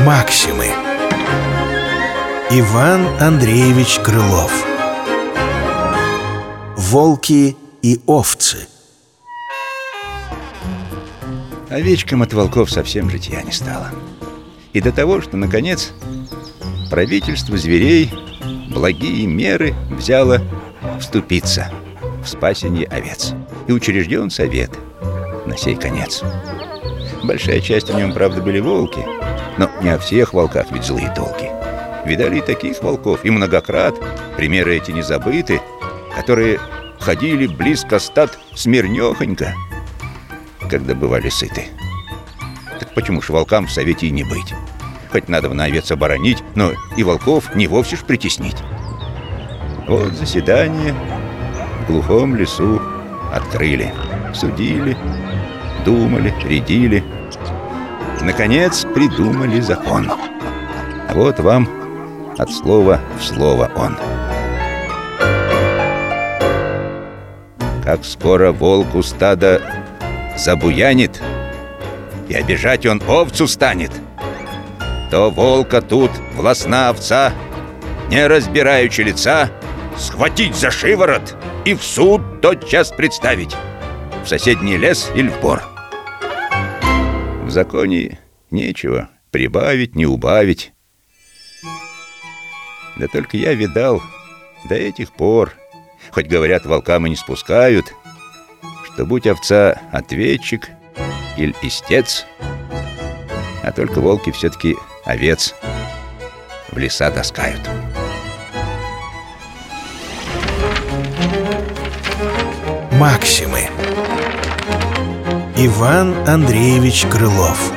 Максимы. Иван Андреевич Крылов. Волки и овцы. Овечкам от волков совсем житья не стало. И до того, что, наконец, правительство зверей благие меры взяло вступиться – в спасение овец. И учрежден совет на сей конец. Большая часть в нем, правда, были волки Но не о всех волках ведь злые толки. Видали и таких волков, и многократ. Примеры эти не забыты Которые ходили близко стад смирнёхонько Когда бывали сыты. Так почему ж волкам в совете и не быть? Хоть надо на овец оборонить, но и волков не вовсе ж притеснить. Вот заседание в глухом лесу открыли Судили, думали, рядили. Наконец придумали закон. Вот вам от слова в слово он. Как скоро волку стадо забуянит И обижать он овцу станет То волка тут властна овца Не разбираючи лица Схватить за шиворот И в суд тотчас представить. В соседний лес или в бор. В законе нечего прибавить, не убавить. Да только я видал до этих пор Хоть говорят, волкам и не спускают Что будь овца ответчик или истец А только волки все-таки овец в леса таскают Максимы. Иван Андреевич Крылов.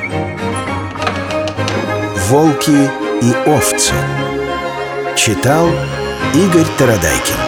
Волки и овцы Читал Игорь Тарадайкин